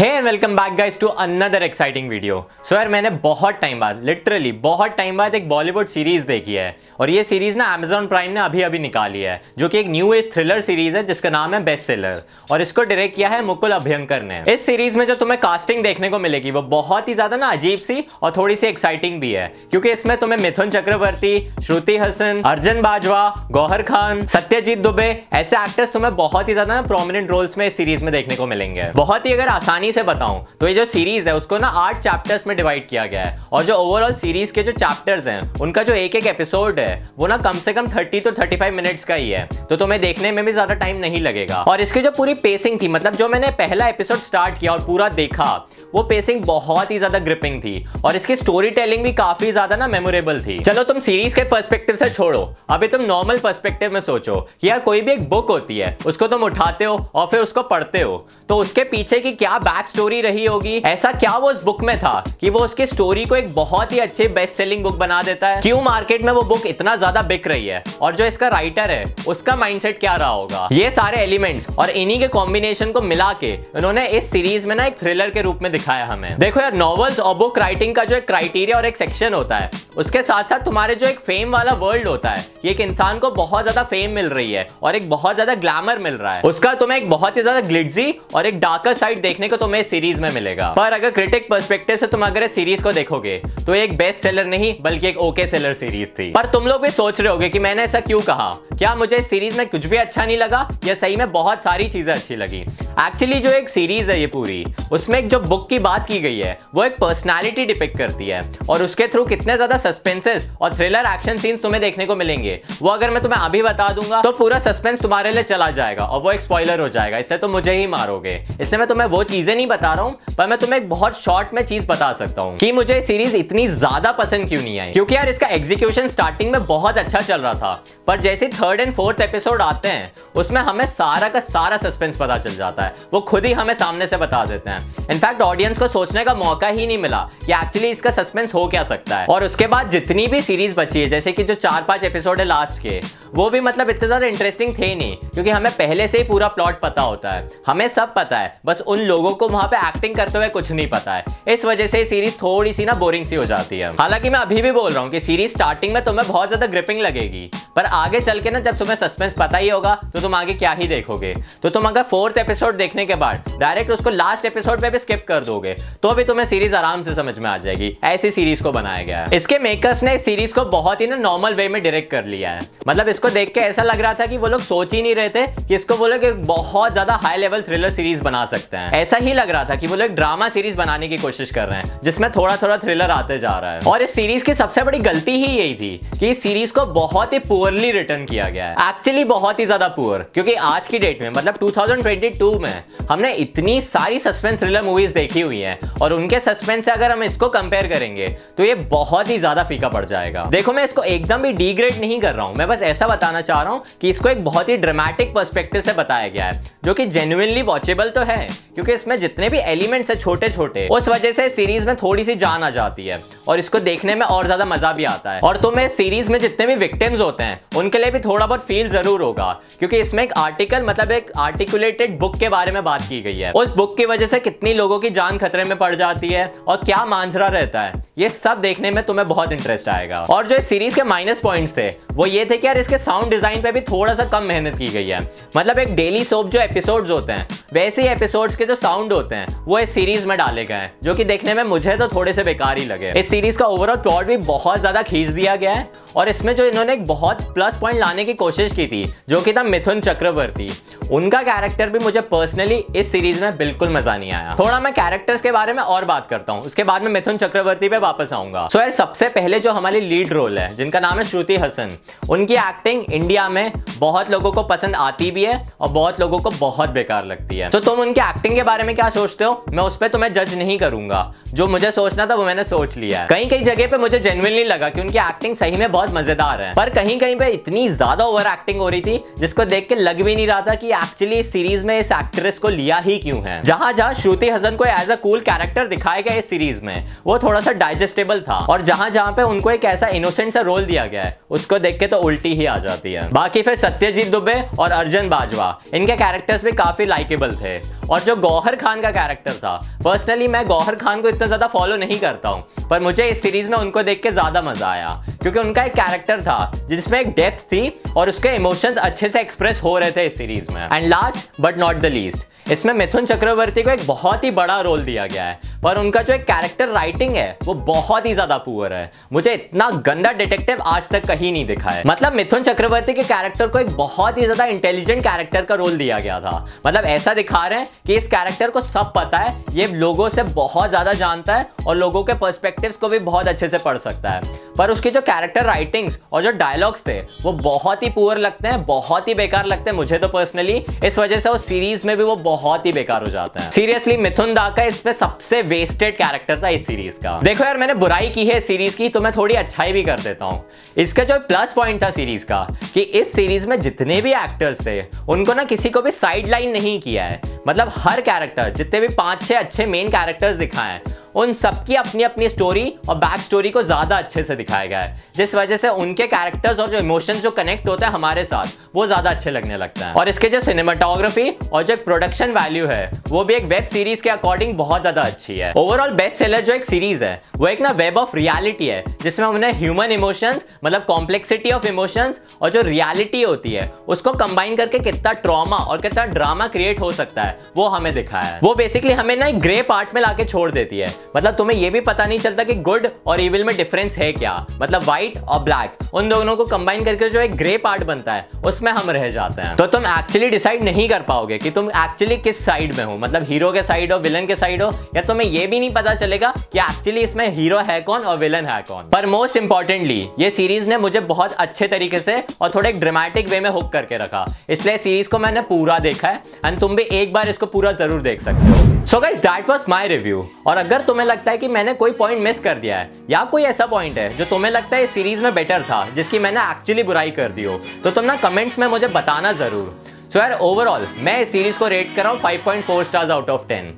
Hey welcome back guys to another exciting video so यार, मैंने बहुत टाइम बाद लिटरली बहुत टाइम बाद एक बॉलीवुड सीरीज़ देखी है। और ये सीरीज़ ना अमेजॉन प्राइम ने अभी अभी निकाली है, जो कि एक न्यू एज थ्रिलर सीरीज़ है, जिसका नाम है बेस्ट सेलर और इसको डायरेक्ट किया है मुकुल अभ्यंकर ने। इस सीरीज़ में जो तुम्हें कास्टिंग देखने को मिलेगी, वो बहुत ही ज़्यादा ना अजीब सी और थोड़ी सी एक्साइटिंग भी है। क्योंकि इसमें तुम्हें मिथुन चक्रवर्ती, श्रुति हसन, अर्जन बाजवा, गौहर खान, सत्यजीत दुबे, ऐसे एक्टर्स तुम्हें बहुत ही ज़्यादा ना प्रोमिनेंट रोल्स में इस सीरीज़ में देखने को मिलेंगे। बहुत ही अगर आसानी आसानी से बताऊँ। तो ये जो सीरीज़ है, उसको ना आठ चैप्टर्स में डिवाइड किया गया है। और जो ओवरऑल सीरीज़ के जो चैप्टर्स हैं, उनका जो एक एक एपिसोड है, वो ना कम से कम थर्टी तो थर्टी फाइव मिनट्स का ही है। तो तुम्हें देखने में भी ज़्यादा टाइम नहीं लगेगा। और इसकी जो पूरी पेसिंग थी मतलब जो मैंने पहला एपिसोड स्टार्ट किया और पूरा देखा, वो पेसिंग बहुत ही ज़्यादा ग्रिपिंग थी। और इसकी स्टोरी टेलिंग भी काफ़ी ज़्यादा ना मेमोरेबल थी। चलो, तुम सीरीज़ के पर्सपेक्टिव से छोड़ो। अभी तुम नॉर्मल पर्सपेक्टिव में सोचो कि यार कोई भी एक बुक होती है, उसको तुम उठाते हो और फिर उसको पढ़ते हो। तो उसके पीछे की क्या बैक स्टोरी रही होगी। ऐसा क्या वो उस बुक में था कि वो उसकी स्टोरी को एक बहुत ही अच्छे बेस्ट सेलिंग बुक बना देता है? क्यों मार्केट में वो बुक इतना ज़्यादा बिक रही है? और जो इसका राइटर है, उसका माइंडसेट क्या रहा होगा? ये सारे एलिमेंट्स और इन्हीं के कॉम्बिनेशन को मिला के उन्होंने इस सीरीज़ में ना एक थ्रिलर के रूप में दिखाया हमें। देखो यार नॉवेल्स और बुक राइटिंग का जो एक क्राइटेरिया और एक सेक्शन होता है, उसके साथ साथ तुम्हारे जो एक फेम वाला वर्ल्ड होता है, ये एक इंसान को बहुत ज़्यादा फेम मिल रही है और एक बहुत ज़्यादा ग्लैमर मिल रहा है। उसका तुम्हें एक बहुत ही ज़्यादा ग्लिट्जी और एक डार्कर साइड देखने को तुम्हें सीरीज़ में मिलेगा। पर अगर क्रिटिक पर्सपेक्टिव से तुम अगर सीरीज़ को देखोगे तो एक बेस्ट सेलर नहीं, बल्कि एक ओके सेलर सीरीज़ थी। पर तुम लोग भी सोच रहे होगे कि मैंने ऐसा क्यों कहा? क्या मुझे इस सीरीज़ में कुछ भी अच्छा नहीं लगा? या सही में बहुत सारी चीज़ें अच्छी लगी? एक्चुअली जो एक सीरीज़ है ये पूरी, उसमें एक जो बुक की बात की गई है, वो एक पर्सनैलिटी डिपिक्ट करती है। और उसके थ्रू कितने ज़्यादा सस्पेंसेस और थ्रिलर एक्शन सीन्स तुम्हें देखने को मिलेंगे, वो अगर मैं तुम्हें अभी बता दूँगा तो पूरा सस्पेंस तुम्हारे लिए चला जाएगा और वो एक स्पॉइलर हो जाएगा, इसलिए तुम मुझे ही मारोगे। इसलिए मैं तुम्हें वो चीज़ें नहीं बता रहा हूँ, पर मैं तुम्हें एक बहुत शॉर्ट में चीज़ बता सकता हूँ कि मुझे सीरीज़ इतनी ज़्यादा पसंद क्यों नहीं आई। क्योंकि यार, इसका एग्जीक्यूशन स्टार्टिंग में बहुत अच्छा चल रहा था, पर जैसे थर्ड एंड फोर्थ एपिसोड आते हैं, उसमें हमें सारा का सारा सस्पेंस पता चल जाता है। वो खुद ही हमें सामने से बता देते हैं। इनफैक्ट ऑडियंस को सोचने का मौका ही नहीं मिला कि एक्चुअली इसका सस्पेंस हो क्या सकता है। और उसके बाद जितनी भी सीरीज़ बची है, जैसे कि जो चार पाँच एपिसोड है लास्ट के, वो भी मतलब इतने ज़्यादा इंटरेस्टिंग थे नहीं, क्योंकि हमें पहले से ही पूरा प्लॉट पता होता है। हमें सब पता है, बस उन लोगों को वहाँ पे एक्टिंग करते हुए कुछ नहीं पता है। इस वजह से सीरीज़ थोड़ी सी ना बोरिंग सी हो जाती है। हालाँकि मैं अभी भी बोल रहा हूँ कि सीरीज़ स्टार्टिंग में तुम्हें बहुत ज़्यादा ग्रिपिंग लगेगी, पर आगे चल के ना जब तुम्हें सस्पेंस पता ही होगा तो तुम आगे क्या ही देखोगे। तो तुम अगर फोर्थ एपिसोड देखने के बाद डायरेक्ट उसको लास्ट एपिसोड पे भी स्किप कर दोगे तो भी तुम्हें सीरीज़ आराम से समझ में आ जाएगी। ऐसी सीरीज़ को बनाया गया है। इसके मेकर्स ने इस सीरीज़ को बहुत ही ना नॉर्मल वे में डायरेक्ट कर लिया है। मतलब इसको देख के ऐसा लग रहा था कि वो लोग सोच ही नहीं रहे थे कि इसको वो लोग एक बहुत ज़्यादा हाई लेवल थ्रिलर सीरीज़ बना सकते हैं। ऐसा ही लग रहा था कि वो लोग ड्रामा सीरीज़ बनाने की कोशिश कर रहे हैं, जिसमें थोड़ा थोड़ा थ्रिलर आते जा रहा है। और इस सीरीज़ की सबसे बड़ी गलती ही यही थी कि इस सीरीज़ को बहुत ही पुअरली रिटर्न किया गया है। एक्चुअली बहुत ही ज़्यादा पुअर क्योंकि आज की डेट में मतलब 2022 में हमने इतनी सारी सस्पेंस थ्रिलर मूवीज़ देखी हुई हैं और उनके सस्पेंस से अगर हम इसको कंपेयर करेंगे तो ये बहुत ही ज़्यादा फीका पड़ जाएगा। देखो, मैं इसको एकदम भी डिग्रेड नहीं कर रहा हूँ। मैं बस ऐसा बताना चाह रहा हूँ कि इसको एक बहुत ही ड्रामेटिक पर्सपेक्टिव से बताया गया है, जो कि जेन्युइनली वॉचेबल तो है, क्योंकि इसमें जितने भी एलिमेंट्स है छोटे छोटे उस वजह से सीरीज़ में थोड़ी सी जान आ जाती है और इसको देखने में और ज़्यादा मज़ा भी आता है। और तुम्हें सीरीज़ में जितने भी विक्टिम्स होते हैं, उनके लिए भी थोड़ा बहुत फील ज़रूर होगा, क्योंकि इसमें एक आर्टिकल मतलब एक आर्टिकुलेटेड बुक के बारे में बात की गई है। उस बुक की वजह से कितनी लोगों की जान खतरे में पड़ जाती है और क्या मांझरा रहता है, ये सब देखने में तुम्हें बहुत इंटरेस्ट आएगा। और जो इस सीरीज़ के माइनस पॉइंट्स थे, वो ये थे कि यार इसके साउंड डिज़ाइन पे भी थोड़ा सा कम मेहनत की गई है। मतलब एक डेली सोप जो एपिसोड्स होते हैं वैसे ही एपिसोड्स के जो साउंड होते हैं, वो इस सीरीज़ में डाले गए हैं, जो कि देखने में मुझे तो थोड़े से बेकार ही लगे। इस सीरीज़ का ओवरऑल प्लॉट भी बहुत ज़्यादा खींच दिया गया है, और इसमें जो इन्होंने एक बहुत प्लस पॉइंट लाने की कोशिश की थी, जो कि था मिथुन चक्रवर्ती, उनका कैरेक्टर भी मुझे पर्सनली इस सीरीज़ में बिल्कुल मज़ा नहीं आया। थोड़ा मैं कैरेक्टर्स के बारे में और बात करता हूँ, उसके बाद में मिथुन चक्रवर्ती पे वापस आऊँगा। सो यार, सबसे पहले जो हमारी लीड रोल है, जिनका नाम है श्रुति हसन, उनकी एक्टिंग इंडिया में बहुत लोगों को पसंद आती भी है, और बहुत लोगों को बहुत बेकार लगती है। तो तुम उनके एक्टिंग के बारे में क्या सोचते हो? मैं उस पर तुम्हें जज नहीं करूँगा। जो मुझे सोचना था वो मैंने सोच लिया है। कहीं कहीं जगह पे मुझे जेनुअनली लगा कि उनकी एक्टिंग सही में बहुत मज़ेदार है। पर कहीं कहीं पे इतनी ज़्यादा ओवर एक्टिंग हो रही थी, जिसको देख के लग भी नहीं रहा था कि एक्चुअली इस सीरीज़ में इस एक्ट्रेस को लिया ही क्यों है। जहाँ जहाँ श्रुति हसन को एज अ कूल कैरेक्टर दिखाया गया इस सीरीज़ में, वो थोड़ा सा डाइजेस्टेबल था। और जहाँ जहाँ पे उनको एक ऐसा इनोसेंट सा रोल दिया गया है, उसको देख के तो उल्टी ही आ जाती है। बाकी फिर सत्यजीत दुबे और अर्जुन बाजवा, इनके कैरेक्टर्स भी काफ़ी लाइकेबल रिलेटेबल थे। और जो गौहर खान का कैरेक्टर था पर्सनली मैं गौहर खान को इतना ज़्यादा फॉलो नहीं करता हूँ, पर मुझे इस सीरीज़ में उनको देख के ज़्यादा मज़ा आया, क्योंकि उनका एक कैरेक्टर था, जिसमें एक डेप्थ थी और उसके इमोशंस अच्छे से एक्सप्रेस हो रहे थे इस सीरीज़ में। And last but not the least इसमें मिथुन चक्रवर्ती को एक बहुत ही बड़ा रोल दिया गया है, पर उनका जो एक कैरेक्टर राइटिंग है, वो बहुत ही ज़्यादा पुअर है। मुझे इतना गंदा डिटेक्टिव आज तक कहीं नहीं दिखा है। मतलब मिथुन चक्रवर्ती के कैरेक्टर को एक बहुत ही ज़्यादा इंटेलिजेंट कैरेक्टर का रोल दिया गया था। मतलब ऐसा दिखा रहे हैं कि इस कैरेक्टर को सब पता है, ये लोगों से बहुत ज़्यादा जानता है और लोगों के पर्सपेक्टिव्स को भी बहुत अच्छे से पढ़ सकता है। पर उसकी जो कैरेक्टर राइटिंग्स और जो डायलॉग्स थे, वो बहुत ही पुअर लगते हैं, बहुत ही बेकार लगते हैं मुझे तो पर्सनली इस वजह से वो सीरीज़ में भी वो बहुत ही बेकार हो जाते हैं। सीरियसली मिथुन दा का इस पे सबसे वेस्टेड कैरेक्टर था इस सीरीज़ का। देखो यार, मैंने बुराई की है सीरीज़ की तो मैं थोड़ी अच्छाई भी कर देता हूँ। इसका जो प्लस पॉइंट था सीरीज़ का, कि इस सीरीज़ में जितने भी एक्टर्स थे, उनको ना किसी को भी साइड नहीं किया है। मतलब हर कैरेक्टर जितने भी पाँच छह अच्छे मेन कैरेक्टर्स दिखाए हैं उन सबकी अपनी अपनी स्टोरी और बैक स्टोरी को ज़्यादा अच्छे से दिखाया गया है। जिस वजह से उनके कैरेक्टर्स और जो इमोशंस जो कनेक्ट होते हैं हमारे साथ, वो ज़्यादा अच्छे लगने लगता है। और इसके जो सिनेमाटोग्राफी और जो प्रोडक्शन वैल्यू है, वो भी एक वेब सीरीज़ के अकॉर्डिंग बहुत ज़्यादा अच्छी है। ओवरऑल बेस्ट सेलर जो एक सीरीज़ है, वो एक ना वेब ऑफ़ रियलिटी है, जिसमें हमने ह्यूमन इमोशंस मतलब कॉम्प्लेक्सिटी ऑफ़ इमोशंस और जो रियलिटी होती है, उसको कंबाइन करके कितना ट्रॉमा और कितना ड्रामा क्रिएट हो सकता है, वो हमें दिखाया है। वो बेसिकली हमें ना एक ग्रे पार्ट में लाके छोड़ देती है। मतलब तुम्हें ये भी पता नहीं चलता कि गुड और इविल में डिफरेंस है क्या? मतलब व्हाइट और ब्लैक उन दोनों को कंबाइन करके जो एक ग्रे पार्ट बनता है, उसमें हम रह जाते हैं। तो तुम एक्चुअली डिसाइड नहीं कर पाओगे कि तुम एक्चुअली किस साइड में हो मतलब हीरो के साइड हो विलन के साइड हो, या तुम्हें ये भी नहीं पता चलेगा कि एक्चुअली इसमें हीरो है कौन और विलन है कौन। पर मोस्ट इंपॉर्टेंटली ये सीरीज़ ने मुझे बहुत अच्छे तरीके से और थोड़े ड्रामेटिक वे में हुक करके रखा। इसलिए सीरीज़ को मैंने पूरा देखा है एंड तुम भी एक बार इसको पूरा ज़रूर देख सकते हो। So guys that was my review और अगर तुम्हें लगता है कि मैंने कोई पॉइंट मिस कर दिया है, या कोई ऐसा पॉइंट है जो तुम्हें लगता है इस सीरीज़ में बेटर था, जिसकी मैंने एक्चुअली बुराई कर दी हो तो तुम ना कमेंट्स में मुझे बताना ज़रूर। सो यार ओवरऑल मैं इस सीरीज़ को रेट कर रहा हूँ 5.4 स्टार्स आउट ऑफ़ टेन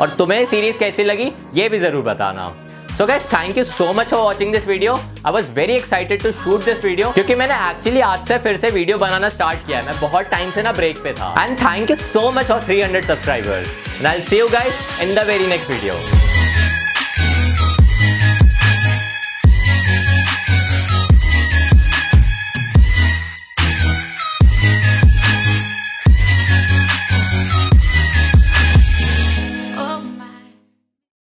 और तुम्हें सीरीज़ कैसी लगी, ये भी ज़रूर बताना। So guys thank you so much for watching this video I was very excited to shoot this video क्योंकि मैंने एक्चुअली आज से फिर से वीडियो बनाना स्टार्ट किया है। मैं बहुत टाइम से ना ब्रेक पे था। And thank you so much for 300 subscribers and I see you guys in the very next video